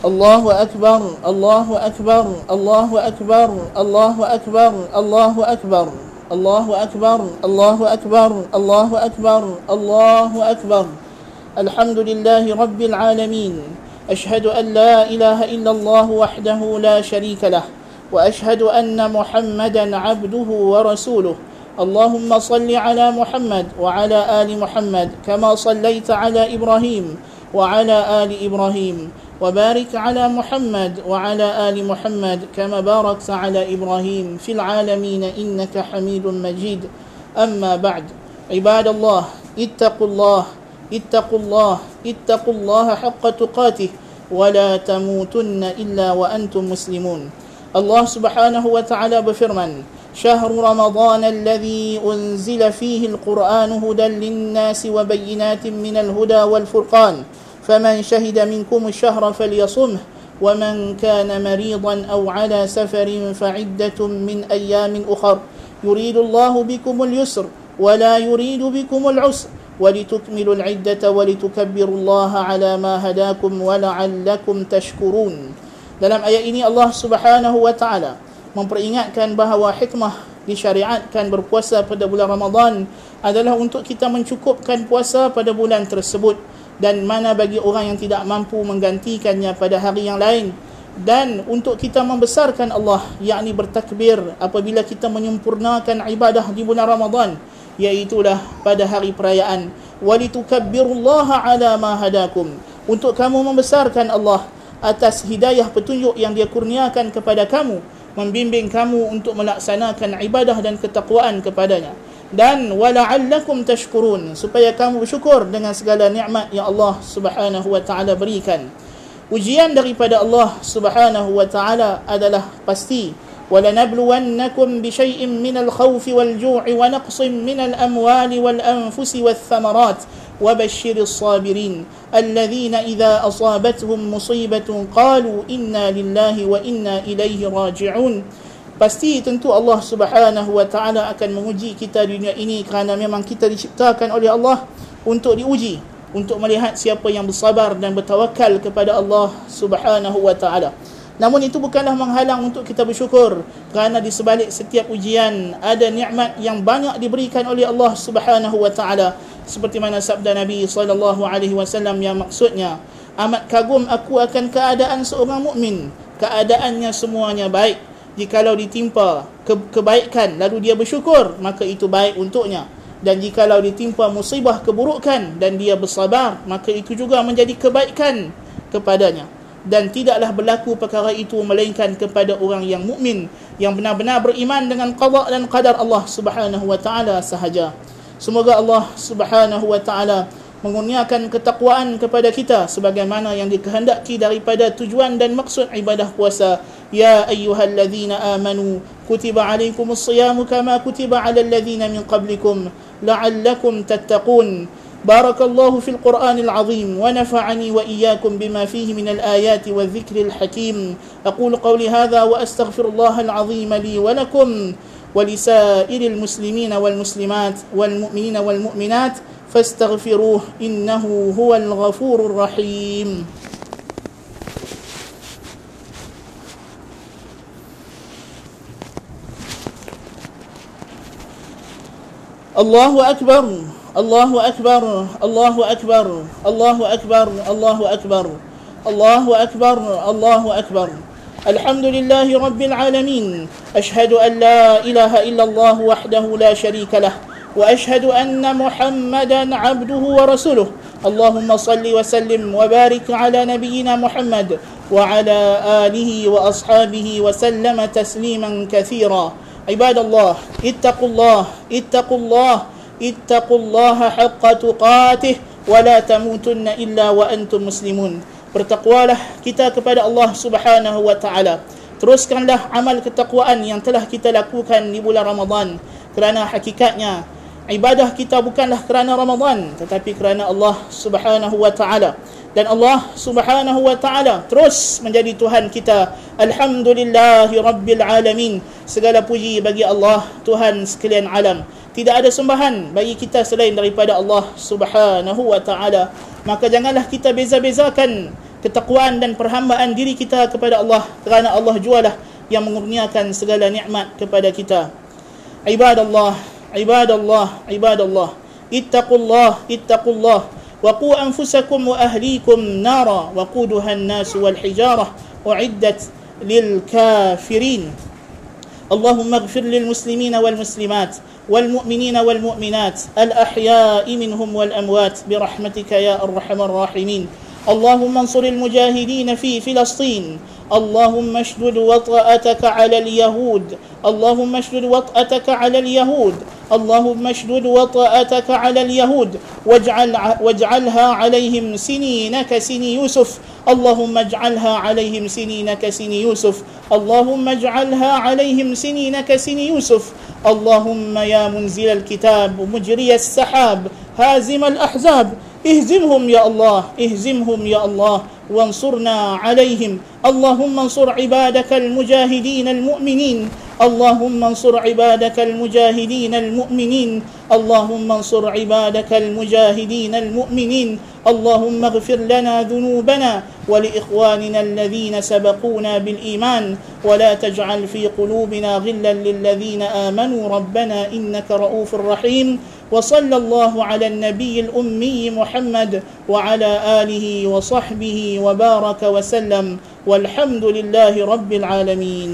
الله أكبر الله أكبر الله أكبر الله أكبر الله أكبر الله أكبر الله أكبر الله أكبر الله أكبر. الحمد لله رب العالمين. أشهد أن لا إله إلا الله وحده لا شريك له وأشهد أن محمدا عبده ورسوله. اللهم صل على محمد وعلى آل محمد كما صليت على إبراهيم وعلى آل إبراهيم. وبارك على محمد وعلى آل محمد كما باركت على إبراهيم في العالمين إنك حميد مجيد. أما بعد عباد الله اتقوا الله اتقوا الله اتقوا الله حق تقاته ولا تموتن إلا وأنتم مسلمون. الله سبحانه وتعالى بفرمان شهر رمضان الذي أنزل فيه القرآن هدى للناس وبينات من الهدى والفرقان. فمن شهد منكم الشهر فليصمه ومن كان مريضا أو على سفر فعدة من أيام أخر يريد الله بكم اليسر ولا يريد بكم العسر ولتكملوا العدة ولتكبروا الله على ما هداكم ولعلكم تشكرون dalam ayat ini Allah Subhanahu wa taala memperingatkan bahawa hikmah disyariatkan berpuasa pada bulan Ramadan adalah untuk kita mencukupkan puasa pada bulan tersebut dan mana bagi orang yang tidak mampu menggantikannya pada hari yang lain. Dan untuk kita membesarkan Allah yakni bertakbir apabila kita menyempurnakan ibadah di bulan Ramadan iaitulah pada hari perayaan. Walitukabbirullaha ala ma hadakum. Untuk kamu membesarkan Allah atas hidayah petunjuk yang dia kurniakan kepada kamu membimbing kamu untuk melaksanakan ibadah dan ketakwaan kepadanya dan wala'allakum tashkurun supaya kamu bersyukur dengan segala nikmat yang Allah Subhanahu wa taala berikan. Ujian daripada Allah Subhanahu wa taala adalah pasti. ولنبلونكم بشيء من الخوف والجوع ونقص من الأموال والأنفس والثمرات وبشر الصابرين الذين إذا أصابتهم مصيبة قالوا إنا لله وإنا إليه راجعون pasti tentu Allah Subhanahu wa taala akan menguji kita di dunia ini kerana memang kita diciptakan oleh Allah untuk diuji untuk melihat siapa yang bersabar dan bertawakal kepada Allah Subhanahu wa taala. Namun itu bukanlah menghalang untuk kita bersyukur kerana di sebalik setiap ujian ada nikmat yang banyak diberikan oleh Allah Subhanahu wa taala. Seperti mana sabda Nabi sallallahu alaihi wasallam yang maksudnya amat kagum aku akan keadaan seorang mukmin. Keadaannya semuanya baik jikalau ditimpa ke kebaikan lalu dia bersyukur maka itu baik untuknya. Dan jikalau ditimpa musibah keburukan dan dia bersabar maka itu juga menjadi kebaikan kepadanya. Dan tidaklah berlaku perkara itu melainkan kepada orang yang mukmin yang benar-benar beriman dengan qada dan qadar Allah Subhanahu wa taala sahaja. Semoga Allah Subhanahu wa taala mengurniakan ketakwaan kepada kita sebagaimana yang dikehendaki daripada tujuan dan maksud ibadah puasa يا أيها الذين آمنوا كتب عليكم الصيام كما كتب على الذين من قبلكم لعلكم تتقون. بارك الله في القرآن العظيم ونفعني وإياكم بما فيه من الآيات والذكر الحكيم. أقول قولي هذا وأستغفر الله العظيم لي ولكم ولسائر المسلمين والمسلمات والمؤمنين والمؤمنات فاستغفروه إنه هو الغفور الرحيم. الله أكبر الله أكبر الله أكبر الله أكبر الله أكبر الله أكبر الله أكبر. الحمد لله رب العالمين. أشهد أن لا إله إلا الله وحده لا شريك له وأشهد أن محمدا عبده ورسوله. اللهم صل وسلم وبارك على نبينا محمد وعلى آله وأصحابه وسلم تسليما كثيرا. عباد الله اتقوا الله اتقوا الله اتقوا الله حق تقاته ولا تموتن الا وانتم مسلمون bertakwalah kita kepada Allah Subhanahu wa taala teruskanlah amal ketakwaan yang telah kita lakukan di bulan Ramadan kerana hakikatnya ibadah kita bukanlah kerana Ramadan tetapi kerana Allah Subhanahu wa taala dan Allah Subhanahu wa taala terus menjadi Tuhan kita alhamdulillahi rabbil alamin segala puji bagi Allah Tuhan sekalian alam tidak ada sembahan bagi kita selain daripada Allah Subhanahu wa taala maka janganlah kita beza-bezakan ketakwaan dan perhambaan diri kita kepada Allah kerana Allah jualah yang mengurniakan segala nikmat kepada kita ibadallah ibadallah ibadallah ittaqullah ittaqullah وقوا أنفسكم وأهليكم نارا وقودها الناس والحجارة أعدت للكافرين اللهم اغفر للمسلمين والمسلمات والمؤمنين والمؤمنات الأحياء منهم والأموات برحمتك يا أرحم الراحمين. اللهم انصر المجاهدين في فلسطين. اللهم اشدد وطأتك على اليهود. اللهم اشدد وطأتك على اليهود. اللهم اشدد وطأتك على اليهود واجعل واجعلها عليهم سنين كسن يوسف. اللهم اجعلها عليهم سنين كسن يوسف. اللهم اجعلها عليهم سنين كسن يوسف. اللهم يا منزل الكتاب مجري السحاب هازم الأحزاب. اهزمهم يا الله اهزمهم يا الله وانصرنا عليهم. اللهم انصر عبادك المجاهدين المؤمنين. اللهم انصر عبادك المجاهدين المؤمنين. اللهم انصر عبادك المجاهدين المؤمنين. اللهم اغفر لنا ذنوبنا ولإخواننا الذين سبقونا بالإيمان. ولا تجعل في قلوبنا غلا للذين آمنوا. ربنا إنك رؤوف رحيم. وصلى الله على النبي الأمي محمد وعلى آله وصحبه وبارك وسلم. والحمد لله رب العالمين.